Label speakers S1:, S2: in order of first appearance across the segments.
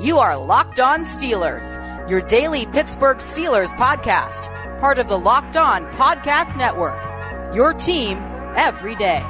S1: You are Locked On Steelers, your daily Pittsburgh Steelers podcast, part of the Locked On Podcast Network. Your team every day.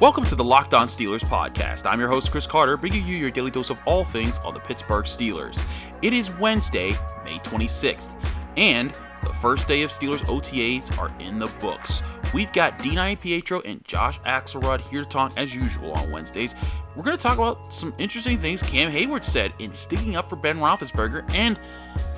S2: Welcome to the Locked On Steelers podcast. I'm your host, Chris Carter, bringing you your daily dose of all things on the Pittsburgh Steelers. It is Wednesday, May 26th, and the first day of Steelers OTAs are in the books. We've got Dean Iampietro and Josh Axelrod here to talk as usual on Wednesdays. We're going to talk about some interesting things Cam Heyward said in sticking up for Ben Roethlisberger and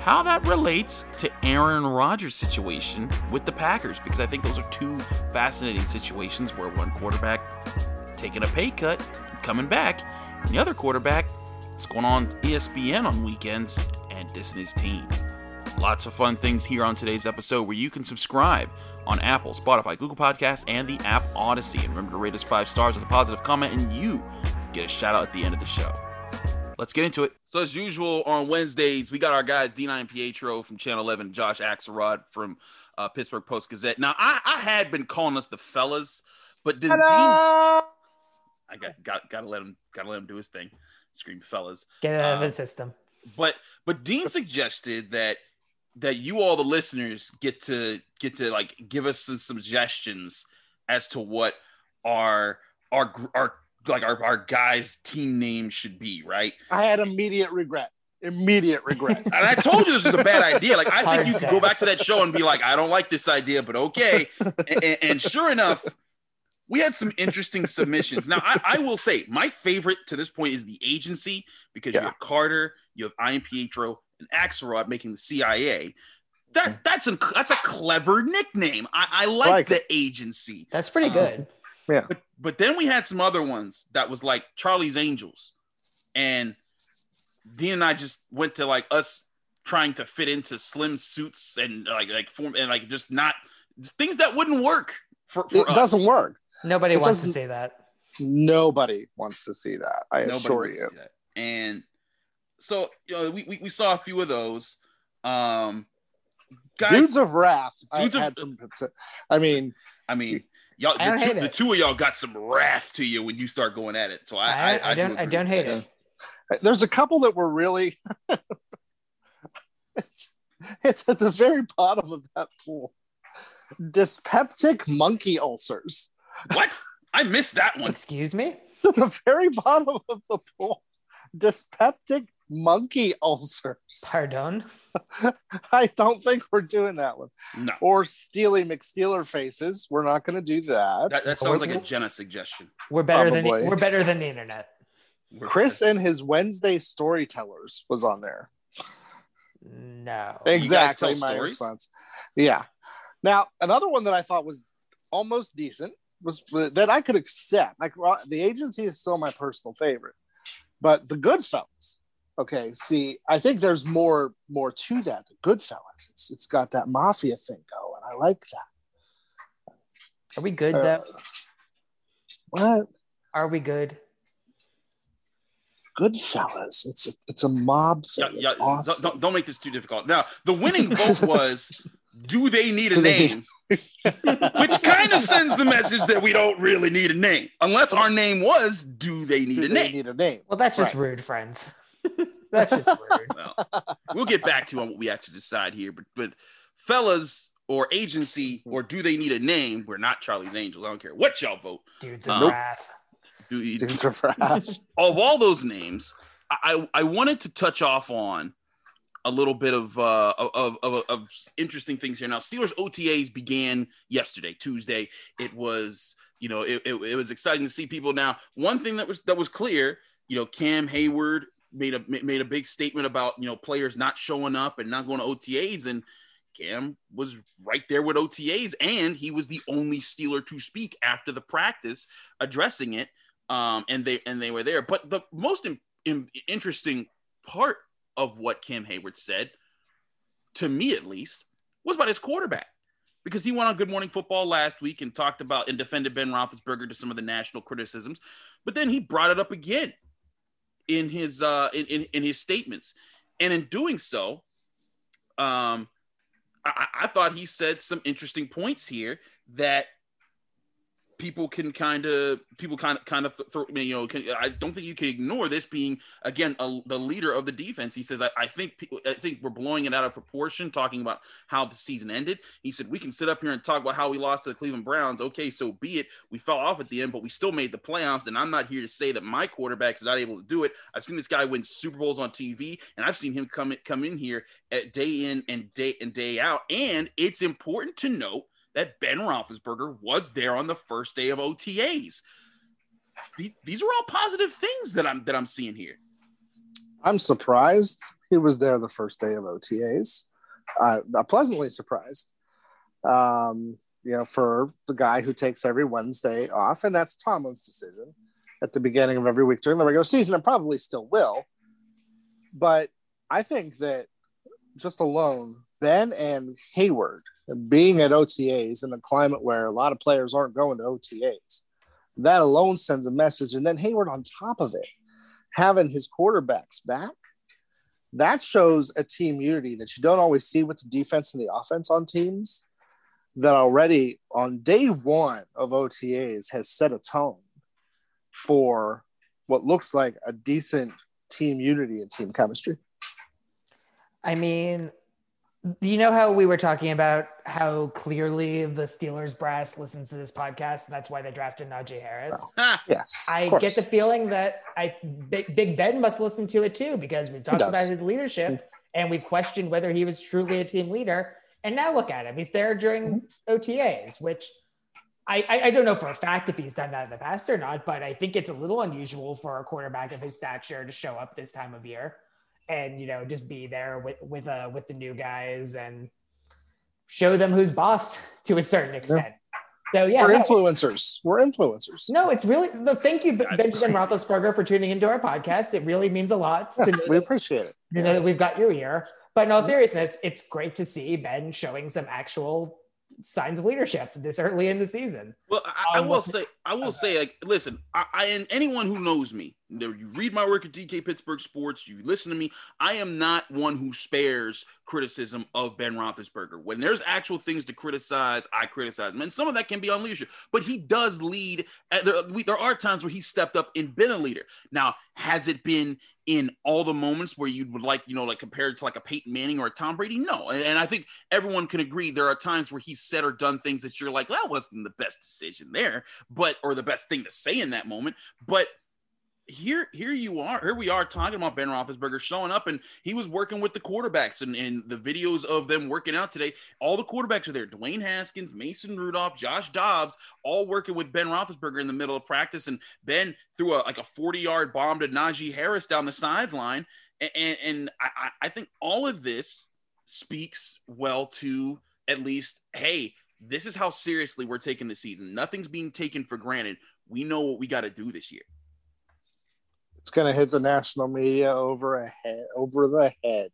S2: how that relates to Aaron Rodgers' situation with the Packers, because I think those are two fascinating situations where one quarterback is taking a pay cut, coming back, and the other quarterback is going on ESPN on weekends and dissing his team. Lots of fun things here on today's episode where you can subscribe on Apple, Spotify, Google Podcasts, and the app Odysee. And remember to rate us five stars with a positive comment, and you get a shout out at the end of the show. Let's get into it. So, as usual, on Wednesdays, we got our guys, Dean Iampietro from Channel 11, Josh Axelrod from uh, Pittsburgh Post Gazette. Now, I, I had been calling us the fellas, but then Dean, I got, got, got to let him, got to let him do his thing. Scream fellas.
S3: Get it out of
S2: Uh,
S3: his system.
S2: But, but Dean suggested that that you all the listeners get to get to like give us some suggestions as to what our our gr- our like our, our guys team name should be right?
S4: I had immediate regret. Immediate regret.
S2: and i told you this is a bad idea. Like i think you could go back to that show and be like i don't like this idea but okay. And, and- and sure enough we had some interesting submissions. Now I, I will say my favorite to this point is the agency because you have carter you have Iampietro and axelrod making the cia that that's a that's a clever nickname. I, I like,
S4: Like
S2: the agency.
S3: That's pretty
S2: uh,
S3: good.
S2: But but then we had some other ones that was like Charlie's Angels, and Dean and I just went to like us trying to fit into slim suits and like like form and like just not things that wouldn't work for, for
S4: it
S2: us.
S4: doesn't work.
S3: Nobody
S4: it
S3: wants to say that.
S4: Nobody wants to see that. I
S2: Nobody
S4: assure you.
S2: And so you know we, we, we saw a few of those. Um, guys,
S4: Dudes of Wrath.
S2: Dudes
S4: I
S2: of-
S4: had some. I mean,
S2: I mean. Y'all,
S3: I
S2: the, two, the two of y'all got some wrath to you when you start going at it. So I,
S3: I,
S2: I,
S3: I, don't.
S2: do
S3: I don't hate it.
S4: there's a couple that were really. it's, it's at the very bottom of that pool. Dyspeptic monkey ulcers.
S2: What? I missed that one.
S3: Excuse me.
S4: It's at the very bottom of the pool. Dyspeptic monkey ulcers.
S3: Pardon.
S4: I don't think we're doing that one.
S2: No,
S4: Or Steely McSteeler faces. We're not going to do that.
S2: that, that sounds like a Jenna suggestion.
S3: We're better than the, we're better than the internet.
S4: Chris and his Wednesday storytellers was on there.
S3: No.
S4: Exactly my
S2: stories?
S4: response. Yeah. Now another one that I thought was almost decent was uh, that I could accept. Like the agency is still my personal favorite, but the Goodfellas. Okay, see, I think there's more more to that. The Goodfellas. It's it's got that mafia thing going. I like that.
S3: Are we good
S4: Uh,
S3: though?
S4: What?
S3: Are we good?
S4: Goodfellas. It's a, it's a mob thing.
S2: Yeah, yeah,
S4: it's awesome.
S2: don't, don't make this too difficult. Now, the winning vote was do they need a
S4: Do
S2: name? Which kind of sends the message that we don't really need a name. Unless our name was do they need
S4: Do
S2: a
S4: they
S2: name?
S4: need a name?
S3: Well, that's just
S4: Right.
S3: rude, friends. That's just rude.
S2: Well, we'll get back to on what we actually decide here. But but fellas or agency or do they need a name? We're not Charlie's Angels. I don't care what y'all vote.
S3: Dudes of
S2: Nope.
S3: wrath.
S2: Do you,
S4: Dudes of Wrath.
S2: of all those names, I, I I wanted to touch off on a little bit of uh of, of, of interesting things here. Now, Steelers OTAs began yesterday, Tuesday. It was you know it, it, it was exciting to see people. Now, one thing that was that was clear, you know, Cam Heyward made a made a big statement about you know players not showing up and not going to OTAs and. Cam was right there with OTAs, and he was the only Steeler to speak after the practice, addressing it um, and they and they were there. But the most in, in- interesting part of what Cam Heyward said, to me at least, was about his quarterback, because he went on Good Morning Football last week and talked about and defended Ben Roethlisberger to some of the national criticisms, but then he brought it up again in his uh, in, in in his statements, and in doing so, um, I, I thought he said some interesting points here that people can kind of people kind of kind of throw you know can, i don't think you can ignore this being again a, the leader of the defense. He says I, I think i think we're blowing it out of proportion talking about how the season ended. He said we can sit up here and talk about how we lost to the cleveland browns. Okay so be it. We fell off at the end but we still made the playoffs. And i'm not here to say that my quarterback is not able to do it. I've seen this guy win super bowls on tv and i've seen him come come in here at day in and day and day out. And it's important to note that Ben Roethlisberger was there on the first day of OTAs. These are all positive things that I'm that I'm seeing here.
S4: I'm surprised he was there the first day of OTAs. Uh, pleasantly surprised. Um, you know, for the guy who takes every Wednesday off, and that's Tomlin's decision at the beginning of every week during the regular season, and probably still will. But I think that just alone, Ben and Heyward being at OTAs in a climate where a lot of players aren't going to OTAs, that alone sends a message. And then Heyward on top of it, having his quarterbacks back, that shows a team unity that you don't always see with the defense and the offense on teams. That already on day one of OTAs has set a tone for what looks like a decent team unity and team chemistry.
S3: I mean, you know how we were talking about how clearly the Steelers brass listens to this podcast, and that's why they drafted Najee Harris.
S4: Oh, yes,
S3: I get the feeling that I Big, Big, Ben must listen to it too because we talked about his leadership and we've questioned whether he was truly a team leader. And now look at him; he's there during mm-hmm. OTAs, which I, I don't know for a fact if he's done that in the past or not, but I think it's a little unusual for a quarterback of his stature to show up this time of year and you know just be there with with uh with the new guys and show them who's boss to a certain extent. Yeah. So yeah,
S4: we're no, influencers. We're influencers.
S3: No, it's really no. Thank you, Benjamin Roethlisberger, for tuning into our podcast. It really means a lot.
S4: we that, appreciate it.
S3: You know that we've got your ear. But in all seriousness, it's great to see Ben showing some actual signs of leadership this early in the season.
S2: Well, I, I will say, I will say, like, listen, I, I, and anyone who knows me, you read my work at DK Pittsburgh Sports, you listen to me. I am not one who spares criticism of Ben Roethlisberger. When there's actual things to criticize, I criticize him, and some of that can be on leadership. But he does lead. Uh, there, uh, we, there are times where he stepped up and been a leader. Now, has it been in all the moments where you would like, you know, like compared to like a Peyton Manning or a Tom Brady? No, and, and I think everyone can agree there are times where he said or done things that you're like, that wasn't the best decision there, but or the best thing to say in that moment, but here here you are here we are talking about Ben Roethlisberger showing up and he was working with the quarterbacks and, and the videos of them working out today. All the quarterbacks are there. Dwayne Haskins Mason Rudolph Josh Dobbs all working with Ben Roethlisberger in the middle of practice. And Ben threw a like a 40 yard bomb to Najee Harris down the sideline. And and I, I think all of this speaks well to at least hey this is how seriously we're taking the season. Nothing's being taken for granted. We know what we got to do this year
S4: it's going to hit the national media over a head over the head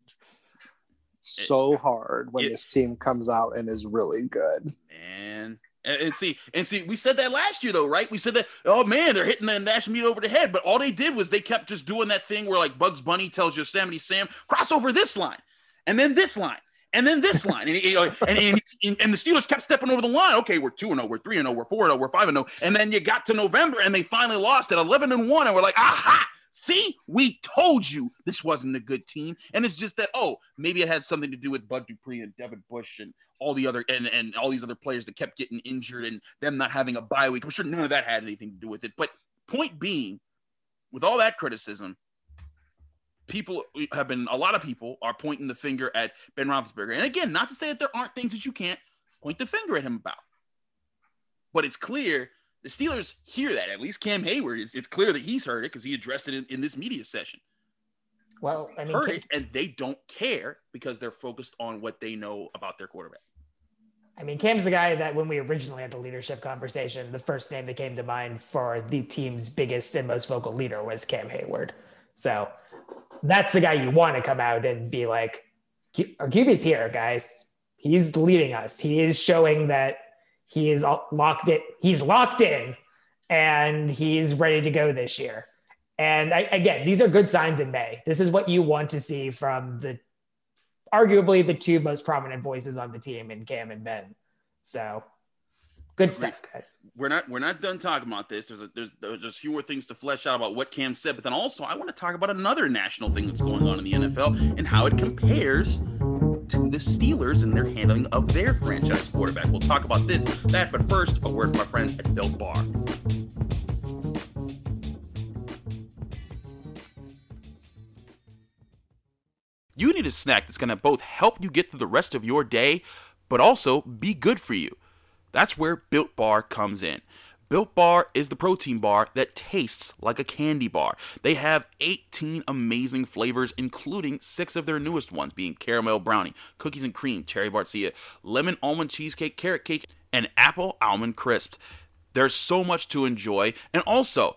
S4: so it, hard when it, this team comes out and is really good.
S2: Man. And, and, see, and see, we said that last year though, right? We said that, oh man, they're hitting the national media over the head, but all they did was they kept just doing that thing where like Bugs Bunny tells Yosemite Sam, cross over this line, and then this line, and then this line, and, and, and, and, the Steelers kept stepping over the line. Okay, we're two and zero, we're three and zero, we're four and zero, we're five and zero, and then you got to November and they finally lost at eleven and one, and we're like, aha, See, we told you this wasn't a good team. And it's just that, oh, maybe it had something to do with Bud Dupree and Devin Bush and all the other and, and all these other players that kept getting injured and them not having a bye week. I'm sure none of that had anything to do with it. But point being, with all that criticism, people have been a lot of people are pointing the finger at Ben Roethlisberger. And again, not to say that there aren't things that you can't point the finger at him about. But it's clear the Steelers hear that. At least Cam Heyward, is. It's clear that he's heard it because he addressed it in, in, this media session.
S3: Well, I mean,
S2: heard it, and they don't care because they're focused on what they know about their quarterback.
S3: I mean, Cam's the guy that when we originally had the leadership conversation, the first name that came to mind for the team's biggest and most vocal leader was Cam Heyward. So that's the guy you want to come out and be like, our QB's here, guys. He's leading us. He is showing that he is locked it. He's locked in, and he's ready to go this year. And I, again, these are good signs in May. This is what you want to see from the arguably the two most prominent voices on the team in Cam and Ben. So good stuff, guys.
S2: We're not we're not done talking about this. There's a, there's there's a few more things to flesh out about what Cam said, but then also I want to talk about another national thing that's going on in the NFL and how it compares to the Steelers and their handling of their franchise quarterback. We'll talk about this, that, but first, a word from my friends at Built Bar. You need a snack that's going to both help you get through the rest of your day, but also be good for you. That's where Built Bar comes in. Built Bar is the protein bar that tastes like a candy bar. They have 18 amazing flavors, including six of their newest ones, being caramel brownie, cookies and cream, cherry barcia, lemon almond cheesecake, carrot cake, and apple almond crisp. There's so much to enjoy, and also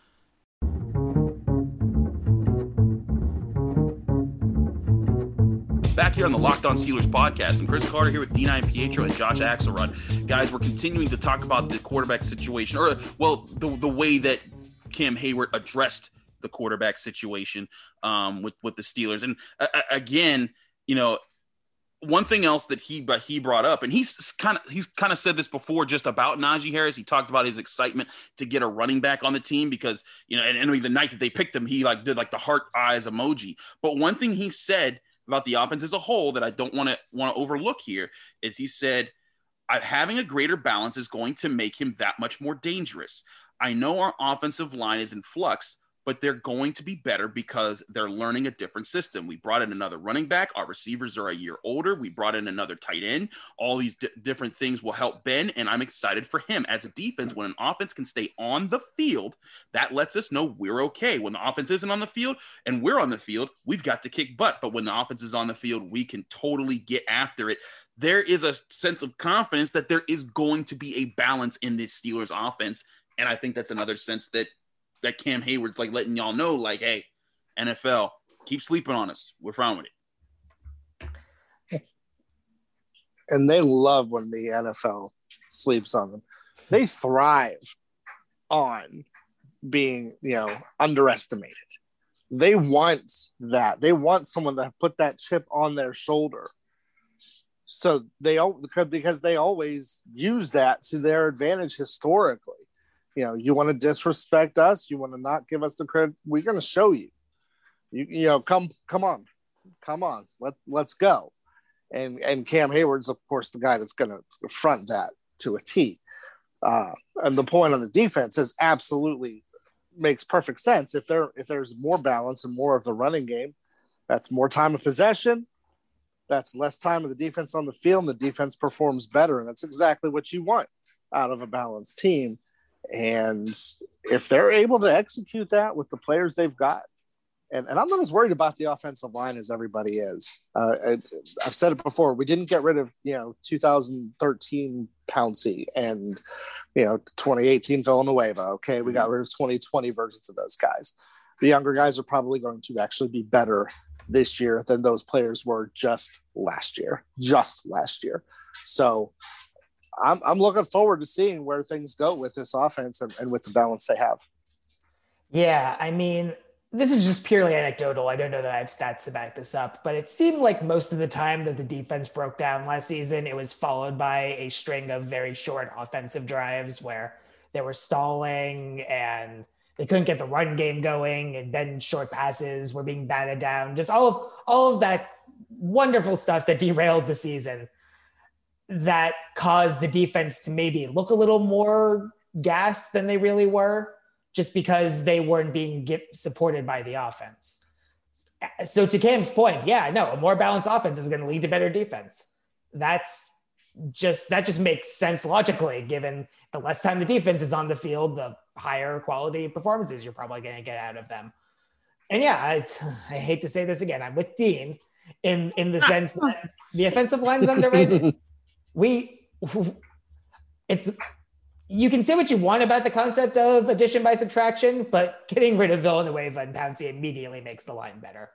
S2: back here on the Locked On Steelers podcast. I'm Chris Carter here with Dean Iampietro and Josh Axelrod. Guys, we're continuing to talk about the quarterback situation, or, well, the, the way that Cam Heyward addressed the quarterback situation um, with, with the Steelers. And uh, again, you know, one thing else that he but he brought up, and he's kind of he's kind of said this before just about Najee Harris. He talked about his excitement to get a running back on the team because you know, and, and the night that they picked him, he like did like the heart eyes emoji. But one thing he said about the offense as a whole that I don't want to want to overlook here is he said having a greater balance is going to make him that much more dangerous. I know our offensive line is in flux, but they're going to be better because they're learning a different system. We brought in another running back. Our receivers are a year older. We brought in another tight end. All these d- different things will help Ben, and I'm excited for him. As a defense, when an offense can stay on the field, that lets us know we're okay. When the offense isn't on the field and we're on the field, we've got to kick butt. But when the offense is on the field, we can totally get after it. There is a sense of confidence that there is going to be a balance in this Steelers offense. And I think that's another sense that that Cam Heyward's like letting y'all know, like, hey, NFL, keep sleeping on us. We're fine with
S4: it. And they love when the NFL sleeps on them. They thrive on being, you know, underestimated. They want that. They want someone to put that chip on their shoulder. So they all because they always use that to their advantage historically you know, you want to disrespect us, you want to not give us the credit, we're going to show you. You, you know, come, come on, come on, let let's go. And and Cam Heyward's of course the guy that's going to front that to a T. Uh, and the point on the defense is absolutely makes perfect sense. If there if there's more balance and more of the running game, that's more time of possession. That's less time of the defense on the field, and the defense performs better. And that's exactly what you want out of a balanced team. And if they're able to execute that with the players they've got, and, and I'm not as worried about the offensive line as everybody is. Uh, I, have said it before. We didn't get rid of you know 2013 Pouncey and you know 2018 Villanueva. Okay, we got rid of 2020 versions of those guys. The younger guys are probably going to actually be better this year than those players were just last year. Just last year. So I'm, I'm looking forward to seeing where things go with this offense and, and with the balance they have.
S3: Yeah, I mean, this is just purely anecdotal. I don't know that I have stats to back this up, but it seemed like most of the time that the defense broke down last season, it was followed by a string of very short offensive drives where they were stalling and they couldn't get the run game going, and then short passes were being batted down. Just all of all of that wonderful stuff that derailed the season that caused the defense to maybe look a little more gassed than they really were just because they weren't being supported by the offense. So to Cam's point, yeah, no, a more balanced offense is going to lead to better defense. That's just that just makes sense logically given the less time the defense is on the field, the higher quality performances you're probably going to get out of them. And yeah, I, I hate to say this again. I'm with Dean in in the ah, sense oh, that the offensive line's underrated. we it's you can say what you want about the concept of addition by subtraction, but getting rid of Villanueva and Pouncey immediately makes the line better.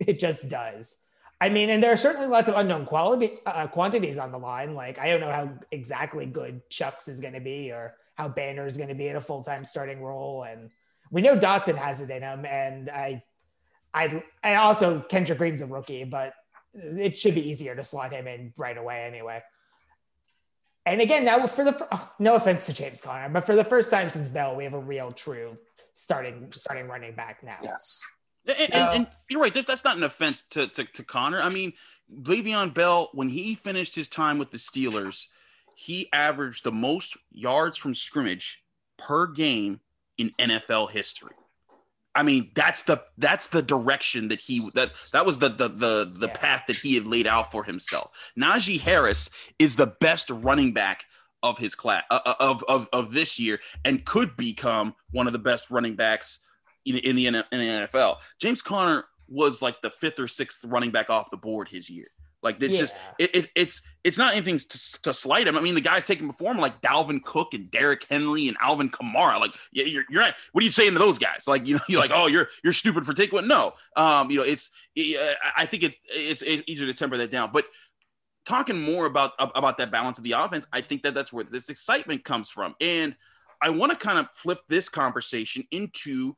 S3: It just does. I mean, and there are certainly lots of unknown quality uh, quantities on the line. Like I don't know how exactly good Chuks is going to be, or how Banner is going to be in a full time starting role, and we know Dotson has it in him. And I, I, I also Kendrick Green's a rookie, but it should be easier to slot him in right away anyway. And again, now for the oh, no offense to James Conner, but for the first time since Bell, we have a real true starting starting running back now.
S4: Yes.
S2: And, and, and, you're right. That's not an offense to, to, to Conner. I mean, Le'Veon Bell, when he finished his time with the Steelers, he averaged the most yards from scrimmage per game in NFL history. I mean, that's the that's the direction that he that that was the the the, the yeah. path that he had laid out for himself. Najee Harris is the best running back of his class uh, uh of, of of this year and could become one of the best running backs in, in the in the NFL. James Conner was like the fifth or sixth running back off the board his year. Like it's yeah. just it, it, it's it's not anything to, to slight him. I mean, the guys taking before him like Dalvin Cook and Derrick Henry and Alvin Kamara. Like you're you're right. What are you saying to those guys? Like you know you're like oh you're you're stupid for taking one. No, um you know it's it, I think it's it's easier to temper that down. But talking more about about that balance of the offense, I think that that's where this excitement comes from. And I want to kind of flip this conversation into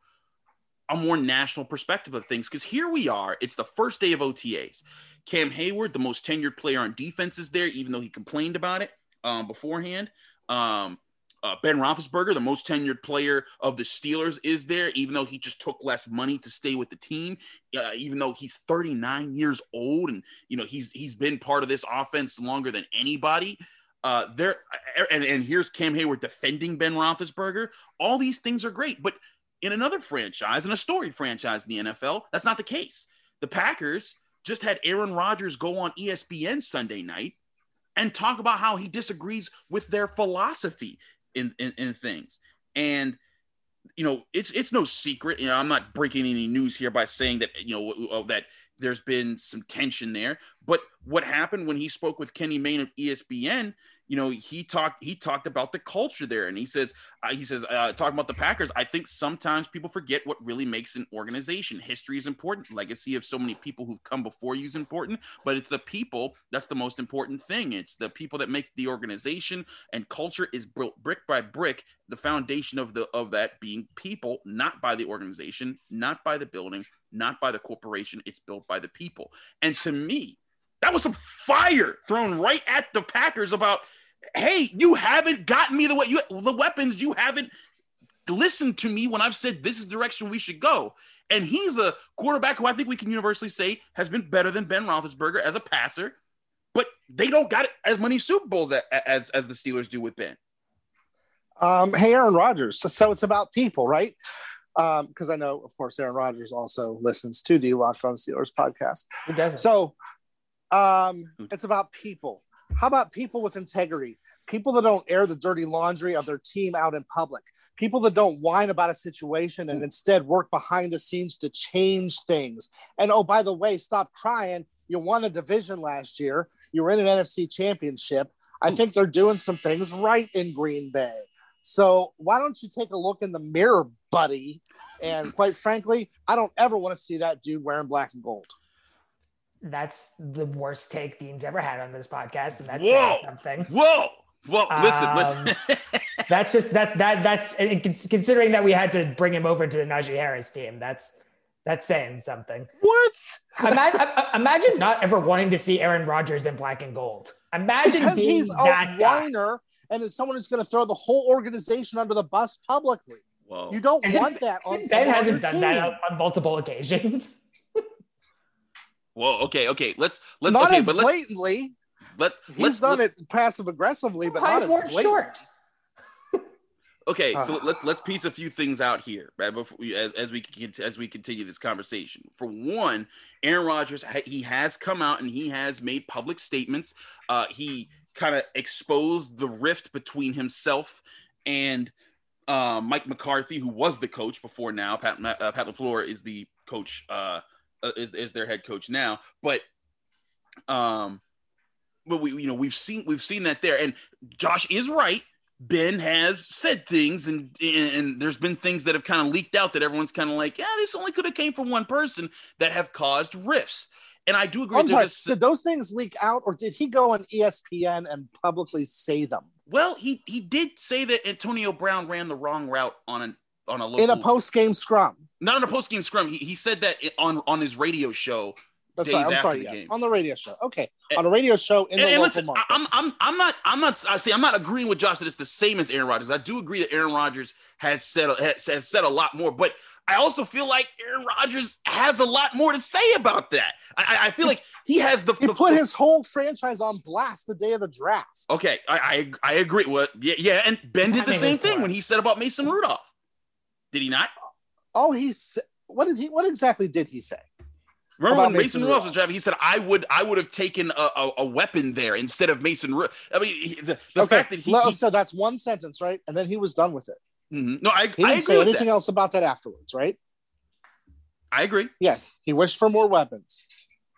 S2: a more national perspective of things because here we are. It's the first day of OTAs. Cam Heyward, the most tenured player on defense, is there, even though he complained about it um, beforehand. Um, uh, ben Roethlisberger, the most tenured player of the Steelers, is there, even though he just took less money to stay with the team. Uh, even though he's 39 years old, and you know he's he's been part of this offense longer than anybody. Uh, there and, and here's Cam Heyward defending Ben Roethlisberger. All these things are great, but in another franchise, in a storied franchise in the NFL, that's not the case. The Packers just had Aaron Rodgers go on ESPN Sunday night and talk about how he disagrees with their philosophy in, in, in things. And you know, it's it's no secret. You know, I'm not breaking any news here by saying that you know that there's been some tension there. But what happened when he spoke with Kenny Mayne of ESPN you know, he talked he talked about the culture there, and he says uh, he says uh, talking about the Packers. I think sometimes people forget what really makes an organization. History is important. Legacy of so many people who've come before you is important, but it's the people that's the most important thing. It's the people that make the organization, and culture is built brick by brick. The foundation of the of that being people, not by the organization, not by the building, not by the corporation. It's built by the people. And to me, that was some fire thrown right at the Packers about hey, you haven't gotten me the way you the weapons. You haven't listened to me when I've said this is the direction we should go. And he's a quarterback who I think we can universally say has been better than Ben Roethlisberger as a passer, but they don't got as many Super Bowls as as, as the Steelers do with Ben.
S4: Um, hey, Aaron Rodgers. So, so it's about people, right? Because um, I know, of course, Aaron Rodgers also listens to the Locked On Steelers podcast.
S3: Who doesn't?
S4: So um, it's about people. How about people with integrity? People that don't air the dirty laundry of their team out in public. People that don't whine about a situation and hmm. instead work behind the scenes to change things. And oh, by the way, stop crying. You won a division last year. You were in an NFC championship. I hmm. think they're doing some things right in Green Bay. So why don't you take a look in the mirror, buddy? And quite frankly, I don't ever want to see that dude wearing black and gold
S3: that's the worst take Dean's ever had on this podcast, and that's Whoa. something.
S2: Whoa. whoa! listen, um, listen.
S3: that's just that that that's considering that we had to bring him over to the Najee Harris team. That's that's saying something.
S4: What?
S3: imagine, imagine not ever wanting to see Aaron Rodgers in black and gold. Imagine
S4: because
S3: being
S4: he's
S3: that
S4: a whiner and is someone who's going to throw the whole organization under the bus publicly. Whoa. You don't want that on
S3: Ben hasn't done team. that on multiple occasions.
S2: Whoa. Okay. Okay. Let's let's
S4: not
S2: okay,
S4: as blatantly.
S2: Let,
S4: let he's done let, it passive aggressively, but not as blatant. short.
S2: Okay, so uh, let's let's piece a few things out here, right? Before we, as, as we as we continue this conversation. For one, Aaron Rodgers he has come out and he has made public statements. Uh, he kind of exposed the rift between himself and uh, Mike McCarthy, who was the coach before now. Pat uh, Pat LaFleur is the coach uh, is, is their head coach now. But Um, but we, you know, we've seen we've seen that there, and Josh is right. Ben has said things, and and there's been things that have kind of leaked out that everyone's kind of like, yeah, this only could have came from one person that have caused rifts. And I do agree.
S4: I'm sorry, did those things leak out, or did he go on ESPN and publicly say them?
S2: Well, he he did say that Antonio Brown ran the wrong route on an on a local,
S4: in a post game scrum.
S2: Not in a post game scrum. He, he said that on on his radio show.
S4: That's right. I'm sorry. Yes, game. on the radio show. Okay, on a radio show in and, the and local listen, market.
S2: I'm I'm I'm not I'm not I see I'm not agreeing with Josh that it's the same as Aaron Rodgers. I do agree that Aaron Rodgers has said has, has said a lot more, but I also feel like Aaron Rodgers has a lot more to say about that. I, I feel like he has the.
S4: He
S2: the,
S4: put his whole franchise on blast the day of the draft.
S2: Okay, I I, I agree. Well, yeah, yeah, and Ben did the same thing when he said about Mason Rudolph. Did he not?
S4: Oh, he's what did he? What exactly did he say?
S2: Remember when Mason, Mason Rudolph was drafted? He said, "I would, I would have taken a, a, a weapon there instead of Mason." Rudolph. I mean, the, the okay. fact that he,
S4: he, so that's one sentence, right? And then he was done with it.
S2: Mm-hmm. No, I,
S4: he didn't
S2: I
S4: say anything else about that afterwards, right?
S2: I agree.
S4: Yeah, he wished for more weapons.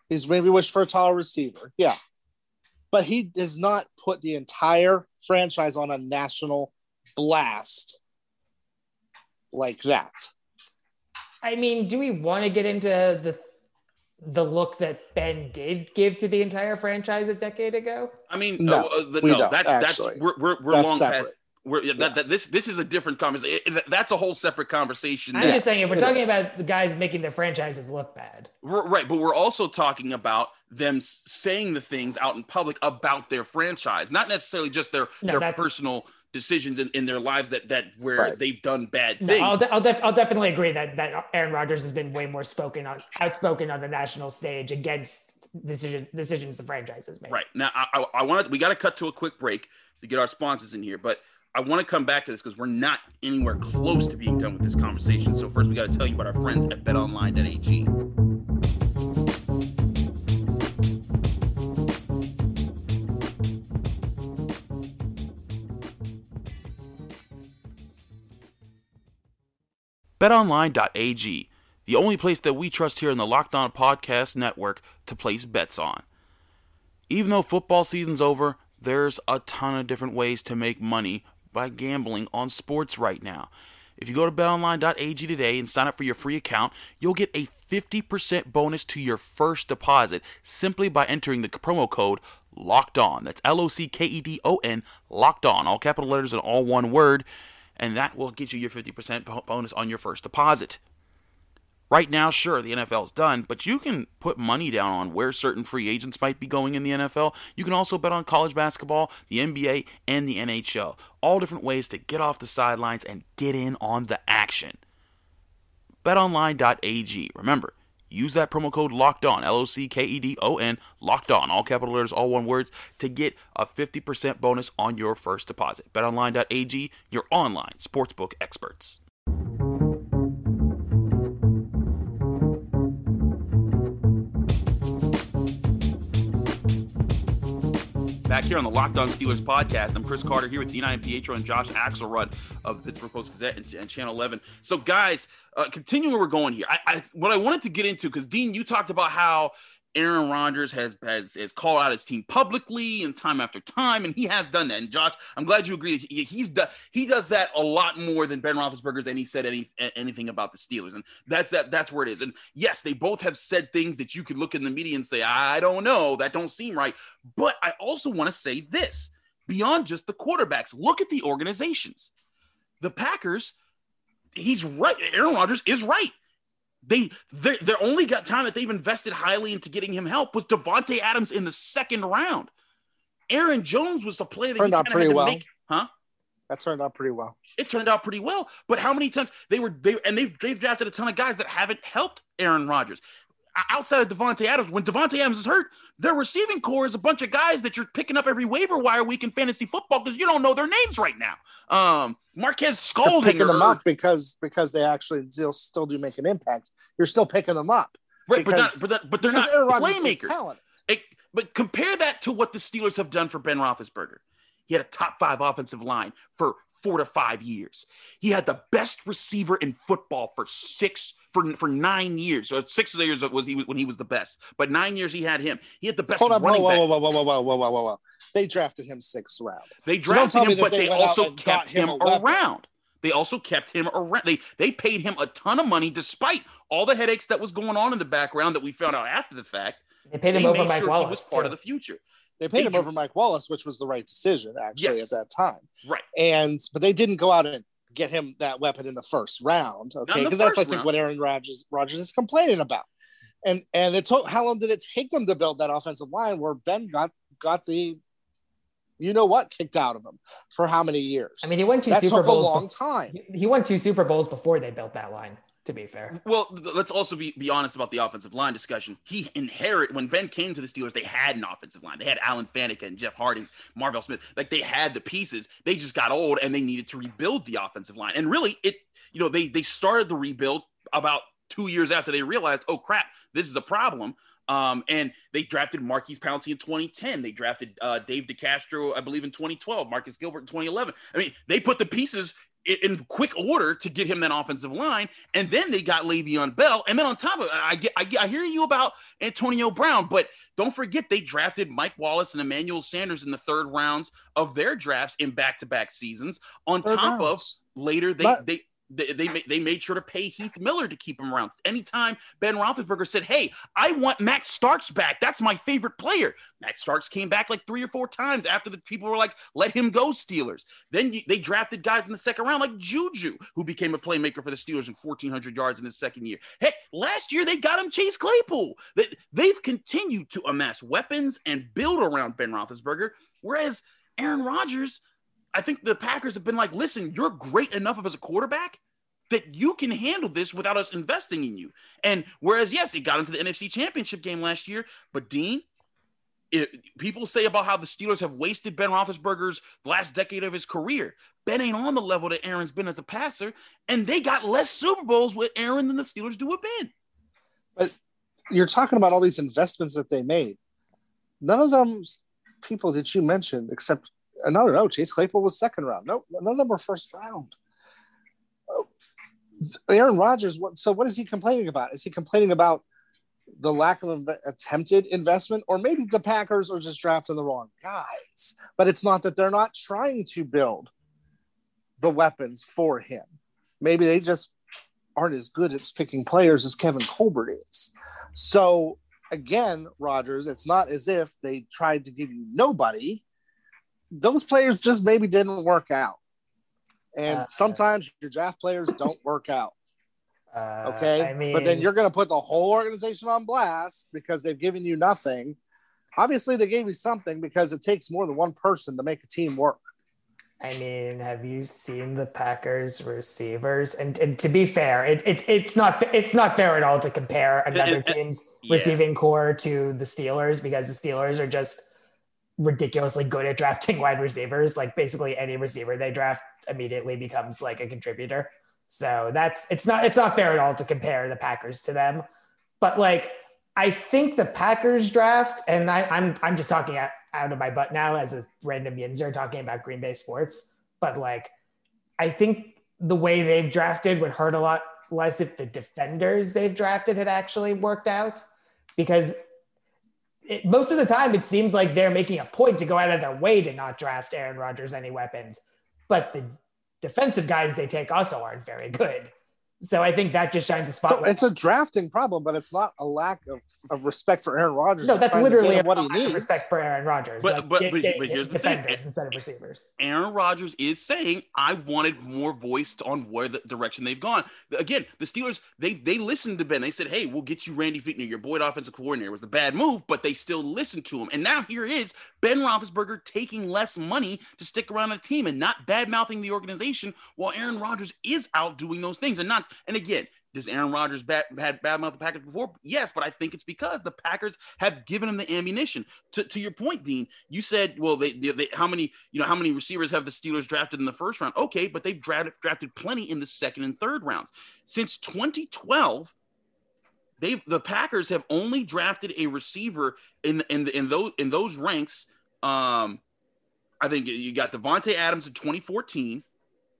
S4: He's maybe wished for a tall receiver. Yeah, but he does not put the entire franchise on a national blast like that.
S3: I mean, do we want to get into the the look that Ben did give to the entire franchise a decade ago?
S2: I mean, no, uh, uh, no that's actually. that's we're we're, we're that's long separate. past we're, yeah, that, that, this this is a different conversation. That's a whole separate conversation.
S3: I'm just saying, if we're talking is. about the guys making their franchises look bad.
S2: We're, right, but we're also talking about them saying the things out in public about their franchise, not necessarily just their no, their personal decisions in, in their lives that that where right. they've done bad things. No,
S3: I'll, de- I'll, def- I'll definitely agree that that Aaron Rodgers has been way more spoken on outspoken on the national stage against decision, decisions the franchise has made.
S2: Right now, I, I, I want to we got to cut to a quick break to get our sponsors in here, but I want to come back to this because we're not anywhere close to being done with this conversation. So first, we got to tell you about our friends at BetOnline.ag. BetOnline.ag, the only place that we trust here in the Locked On Podcast Network to place bets on. Even though football season's over, there's a ton of different ways to make money by gambling on sports right now. If you go to betonline.ag today and sign up for your free account, you'll get a 50% bonus to your first deposit simply by entering the promo code locked on. That's L O C K E D O N, locked on, all capital letters and all one word. And that will get you your 50% bonus on your first deposit. Right now, sure, the NFL is done, but you can put money down on where certain free agents might be going in the NFL. You can also bet on college basketball, the NBA, and the NHL. All different ways to get off the sidelines and get in on the action. BetOnline.ag. Remember, use that promo code locked on, L O C K E D O N, locked on, all capital letters, all one words, to get a 50% bonus on your first deposit. BetOnline.ag, your online sportsbook experts. Back here on the Locked On Steelers podcast, I'm Chris Carter here with Dean Iampietro and Josh Axelrod of the Pittsburgh Post Gazette and, and Channel 11. So, guys, uh, continuing where we're going here, I, I, what I wanted to get into because Dean, you talked about how Aaron Rodgers has, has has called out his team publicly and time after time, and he has done that. And Josh, I'm glad you agree. He, he's done he does that a lot more than Ben Roethlisberger's, and he said any anything about the Steelers, and that's that that's where it is. And yes, they both have said things that you could look in the media and say, I don't know, that don't seem right. But I also want to say this beyond just the quarterbacks. Look at the organizations. The Packers. He's right. Aaron Rodgers is right they their only got time that they've invested highly into getting him help was Davante Adams in the second round. Aaron Jones was the player that
S4: turned out pretty well,
S2: make, huh?
S4: That turned out pretty well.
S2: It turned out pretty well, but how many times they were they and they've they've drafted a ton of guys that haven't helped Aaron Rodgers outside of Davante Adams, when Davante Adams is hurt, their receiving core is a bunch of guys that you're picking up every waiver wire week in fantasy football because you don't know their names right now. Um, Marquez Scalding
S4: picking them up because because they actually still still do make an impact. You're still picking them up,
S2: right? Because, but not, but, they're not playmakers. It, but compare that to what the Steelers have done for Ben Roethlisberger. He had a top five offensive line for four to five years. He had the best receiver in football for six for for nine years. So six years was he when he was the best, but nine years he had him. He had the best.
S4: Hold on,
S2: running
S4: whoa, whoa, whoa, whoa, whoa, whoa, whoa, whoa, whoa. They drafted him sixth round.
S2: They
S4: So
S2: drafted
S4: me
S2: him, but
S4: they
S2: they also kept
S4: him
S2: him around. They also kept him around. They they paid him a ton of money despite all the headaches that was going on in the background that we found out after the fact.
S3: They paid him
S2: They
S3: over
S2: made
S3: Mike
S2: sure
S3: Wallace.
S2: he was part
S3: too.
S2: of the future.
S4: They paid
S2: They
S4: him
S2: dr-
S4: over Mike Wallace, which was the right decision actually
S2: Yes.
S4: at that time.
S2: Right.
S4: And but they didn't go out and get him that weapon in the first round. Okay, because that's I think
S2: round.
S4: what Aaron Rodgers Rodgers is complaining about. And and it took how long did it take them to build that offensive line where Ben got got the you know what kicked out of him for how many years?
S3: I mean, he won two
S4: that
S3: Super
S4: took
S3: Bowls.
S4: a long
S3: bef-
S4: time.
S3: he- He won two Super Bowls before they built that line. To be fair,
S2: Well, let's also be, be honest about the offensive line discussion. He inherit when Ben came to the Steelers, they had an offensive line. They had Alan Faneca and Jeff Hartings, Marvel Smith. Like they had the pieces. They just got old and they needed to rebuild the offensive line. And really, it you know they they started the rebuild about two years after they realized, oh crap, this is a problem. Um, and they drafted Maurkice Pouncey in 2010. They drafted uh, Dave DeCastro, I believe, in 2012. Marcus Gilbert in 2011. I mean, they put the pieces in, in quick order to get him that offensive line, and then they got Le'Veon Bell. And then on top of it, I get, I, get, I hear you about Antonio Brown, but don't forget they drafted Mike Wallace and Emmanuel Sanders in the third rounds of their drafts in back-to-back seasons. On
S4: Third
S2: top of later, they
S4: Not-
S2: they. They, they, ma- they made sure to pay Heath Miller to keep him around. Anytime Ben Roethlisberger said, Hey, I want Max Starks back. That's my favorite player. Max Starks came back like three or four times after the people were like, Let him go, Steelers. Then they drafted guys in the second round like Juju, who became a playmaker for the Steelers in 1,400 yards in his second year. Heck, last year they got him Chase Claypool. They, they've continued to amass weapons and build around Ben Roethlisberger, whereas Aaron Rodgers, I think the Packers have been like, listen, you're great enough of as a quarterback that you can handle this without us investing in you. And whereas, yes, it got into the NFC Championship game last year, but Dean, it, people say about how the Steelers have wasted Ben Roethlisberger's last decade of his career. Ben ain't on the level that Aaron's been as a passer, and they got less Super Bowls with Aaron than the Steelers do with Ben.
S4: But you're talking about all these investments that they made. None of them people that you mentioned, except Uh, another no, Chase Claypool was second round. No, none of them were first round. Oh, Aaron Rodgers, what so what is he complaining about? Is he complaining about the lack of inve- attempted investment, or maybe the Packers are just drafting the wrong guys? But it's not that they're not trying to build the weapons for him. Maybe they just aren't as good at picking players as Kevin Colbert is. So again, Rodgers, it's not as if they tried to give you nobody. Those players just maybe didn't work out. And
S3: Uh,
S4: sometimes your draft players don't work out.
S3: uh,
S4: Okay.
S3: I mean,
S4: but then you're going to put the whole organization on blast because they've given you nothing. Obviously, they gave you something because it takes more than one person to make a team work.
S3: I mean, have you seen the Packers receivers? And, and to be fair, it, it, it's not it's not fair at all to compare another
S2: it- it-
S3: team's
S2: yeah.
S3: receiving core to the Steelers because the Steelers are just ridiculously good at drafting wide receivers. Like basically any receiver they draft immediately becomes like a contributor. So that's it's not it's not fair at all to compare the Packers to them. But like I think the Packers draft, and I, I'm I'm just talking out, out of my butt now as a random yinzer talking about Green Bay sports. But like, I think the way they've drafted would hurt a lot less if the defenders they've drafted had actually worked out, because it, most of the time it seems like they're making a point to go out of their way to not draft Aaron Rodgers any weapons, but the defensive guys they take also aren't very good. So I think that just shines a spotlight.
S4: So it's a drafting problem, but it's not a lack of, of respect for Aaron Rodgers.
S3: No, that's
S4: trying to get
S3: literally a
S4: what he
S3: lack of
S4: needs.
S3: respect for Aaron Rodgers.
S2: But-
S3: like,
S2: but-
S3: get-
S2: but-
S3: get
S2: but here's the thing.
S3: defenders instead of receivers.
S2: Aaron Rodgers is saying, I wanted more voice on where the direction they've gone. Again, the Steelers, they they listened to Ben. They said, Hey, we'll get you Randy Fichtner, your Boyd offensive coordinator. It was the bad move, but they still listened to him. And now here is Ben Roethlisberger taking less money to stick around the team and not bad mouthing the organization while Aaron Rodgers is out doing those things. And not, and again, does Aaron Rodgers bad, had the Packers before? Yes, but I think it's because the Packers have given him the ammunition. To, to your point, Dean, you said, well, they, they, they how many you know how many receivers have the Steelers drafted in the first round? Okay, but they've drafted drafted plenty in the second and third rounds since 2012. They the Packers have only drafted a receiver in in in those in those ranks. Um, I think you got Davante Adams in 2014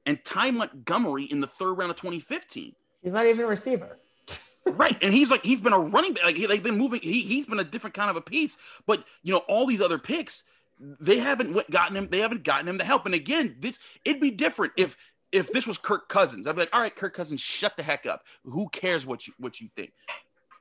S2: and Ty Montgomery in the third round of 2015.
S3: He's not even a receiver.
S2: right, and he's like he's been a running back. Like he, they've been moving. He he's been a different kind of a piece. But you know, all these other picks, they haven't gotten him. They haven't gotten him the help. And again, this it'd be different if if this was Kirk Cousins. I'd be like, all right, Kirk Cousins, shut the heck up. Who cares what you what you think?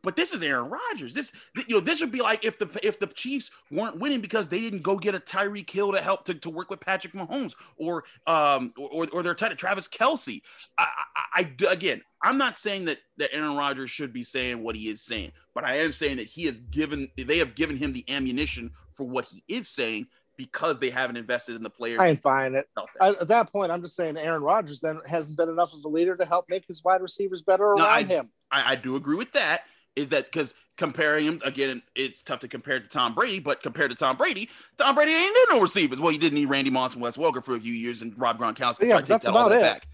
S2: But this is Aaron Rodgers. This, you know, this would be like if the if the Chiefs weren't winning because they didn't go get a Tyreek Hill to help to, to work with Patrick Mahomes or um or or their tight Travis Kelce. I, I, I again, I'm not saying that that Aaron Rodgers should be saying what he is saying, but I am saying that he has given they have given him the ammunition for what he is saying because they haven't invested in the players.
S4: I ain't buying it. I, at that point, I'm just saying Aaron Rodgers then hasn't been enough of a leader to help make his wide receivers better around
S2: I,
S4: him.
S2: I, I, do agree with that is that because comparing him again, it's tough to compare to Tom Brady, but compared to Tom Brady, Tom Brady ain't need no receivers. Well, he didn't need Randy Moss and Wes Welker for a few years and Rob Gronkowski.
S4: Yeah, so that's that about it.
S2: Back.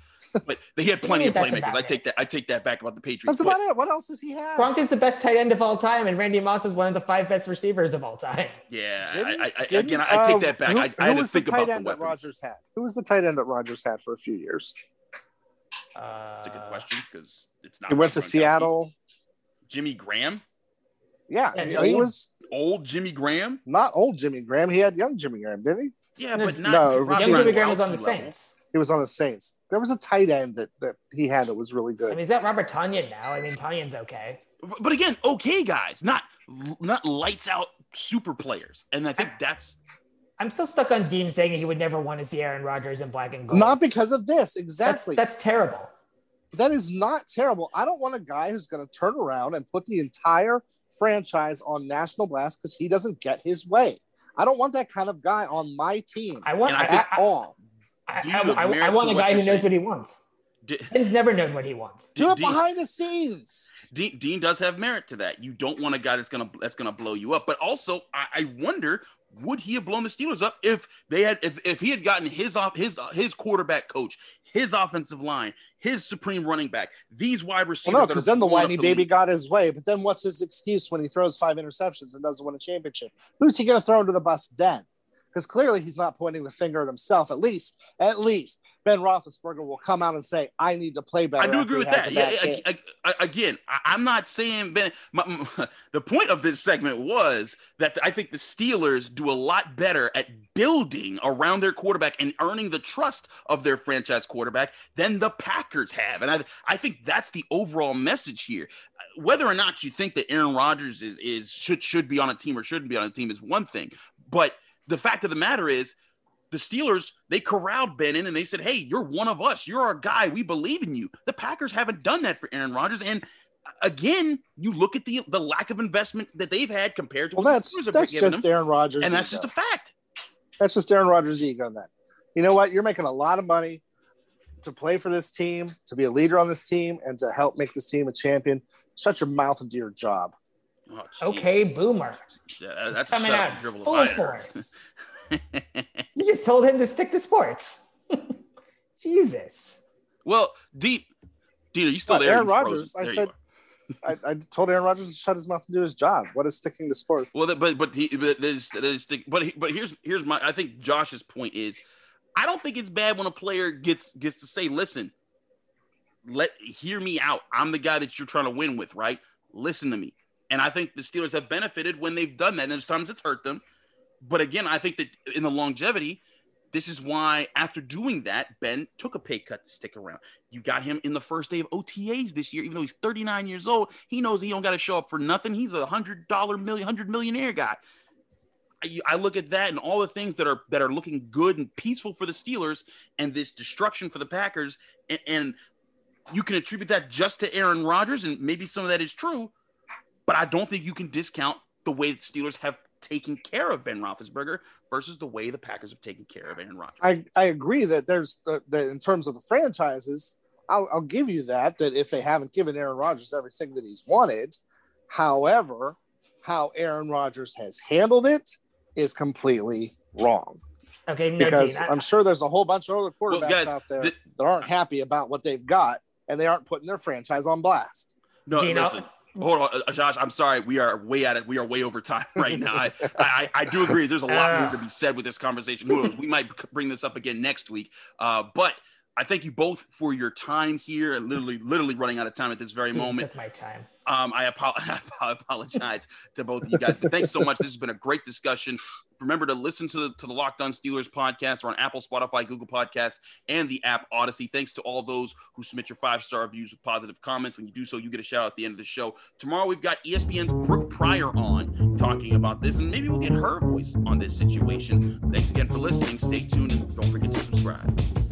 S2: But they had plenty of playmakers. I take that. I take that back about the Patriots.
S4: That's about but, it. What else does he have?
S3: Gronk is the best tight end of all time, and Randy Moss is one of the five best receivers of all time.
S2: Yeah, I, I, again, I, take that back. Who, I, I had to think the
S4: tight
S2: end
S4: that Rodgers had? Who was the tight end that Rodgers had for a few years?
S2: Uh, a good question because it's not.
S4: He went to Seattle.
S2: Jimmy Graham.
S4: Yeah, yeah he, was
S2: old Jimmy Graham.
S4: Not old Jimmy Graham. He had young Jimmy Graham, didn't
S2: he? Yeah, but not no.
S3: Young Jimmy Graham was on the Saints.
S4: He was on the Saints. There was a tight end that that he had that was really good.
S3: I mean, is that Robert Tonyan now? I mean, Tonyan's okay.
S2: But again, okay, guys, not not lights out super players, and I think that's.
S3: I'm still stuck on Dean saying he would never want to see Aaron Rodgers in black and gold.
S4: Not because of this, exactly.
S3: That's, that's terrible.
S4: That is not terrible. I don't want a guy who's going to turn around and put the entire franchise on national blast because he doesn't get his way. I don't want that kind of guy on my team.
S3: I want
S4: at I, all.
S3: I, I, I want a guy who knows what he wants. D- Ben's never known what he wants.
S4: Do it behind the scenes.
S2: Dean, Dean, does have merit to that. You don't want a guy that's gonna that's gonna blow you up. But also, I, I wonder would he have blown the Steelers up if they had if, if he had gotten his off his his quarterback coach, his offensive line, his supreme running back, these wide receivers.
S4: Well, no, because then the whiny the baby league. got his way. But then what's his excuse when he throws five interceptions and doesn't win a championship? Who's he going to throw into the bus then? Because clearly he's not pointing the finger at himself. At least, at least Ben Roethlisberger will come out and say, "I need to play better."
S2: I do agree with that. Yeah, I, I, again, I, am not saying Ben. My, my, the point of this segment was that I think the Steelers do a lot better at building around their quarterback and earning the trust of their franchise quarterback than the Packers have, and I I think that's the overall message here. Whether or not you think that Aaron Rodgers is is should should be on a team or shouldn't be on a team is one thing, but the fact of the matter is the Steelers, they corralled Ben in and they said, Hey, you're one of us. You're our guy. We believe in you. The Packers haven't done that for Aaron Rodgers. And again, you look at the the lack of investment that they've had compared to
S4: well, that's, that's just them, Aaron Rodgers.
S2: And that's ego. just a fact.
S4: That's just Aaron Rodgers' ego then. You know what? You're making a lot of money to play for this team, to be a leader on this team, and to help make this team a champion. Shut your mouth and do your job.
S3: Oh, okay, boomer.
S2: Yeah, that's
S3: coming out full force. you just told him to stick to sports. Jesus.
S2: Well, deep, Dean, are you still uh, there?
S4: Aaron Rodgers. I said. I, I, told Aaron Rodgers to shut his mouth and do his job. What is sticking to sports?
S2: Well, but but he but there's, there's but he, but here's here's my I think Josh's point is I don't think it's bad when a player gets gets to say, listen, let hear me out. I'm the guy that you're trying to win with, right? Listen to me. And I think the Steelers have benefited when they've done that. And sometimes it's hurt them. But again, I think that in the longevity, this is why after doing that, Ben took a pay cut to stick around. You got him in the first day of OTAs this year, even though he's 39 years old. He knows he don't got to show up for nothing. He's a hundred dollar million, hundred millionaire guy. I, look at that and all the things that are that are looking good and peaceful for the Steelers, and this destruction for the Packers, and, and you can attribute that just to Aaron Rodgers, and maybe some of that is true, but I don't think you can discount the way the Steelers have taking care of Ben Roethlisberger versus the way the Packers have taken care of Aaron Rodgers.
S4: I, I agree that there's uh, that in terms of the franchises, I'll, I'll give you that that if they haven't given Aaron Rodgers everything that he's wanted, however, how Aaron Rodgers has handled it is completely wrong.
S3: Okay,
S4: no, because Dean, I, am sure there's a whole bunch of other quarterbacks well, guys, out there the, that aren't happy about what they've got, and they aren't putting their franchise on blast.
S2: No, Dean, listen, hold on, uh, Josh. I'm sorry. We are way at it. We are way over time right now. I, I, I do agree. There's a lot more to be said with this conversation. We might bring this up again next week. Uh, but I thank you both for your time here. Literally, literally running out of time at this very
S3: Dude,
S2: moment.
S3: Took my time.
S2: Um, I, I, apologize to both of you guys. But thanks so much. This has been a great discussion. Remember to listen to the to the Locked On Steelers podcast. We're on Apple, Spotify, Google Podcasts, and the app Odysee. Thanks to all those who submit your five star reviews with positive comments. When you do so, you get a shout out at the end of the show. Tomorrow we've got ESPN's Brooke Pryor on talking about this, and maybe we'll get her voice on this situation. Thanks again for listening. Stay tuned and don't forget to subscribe.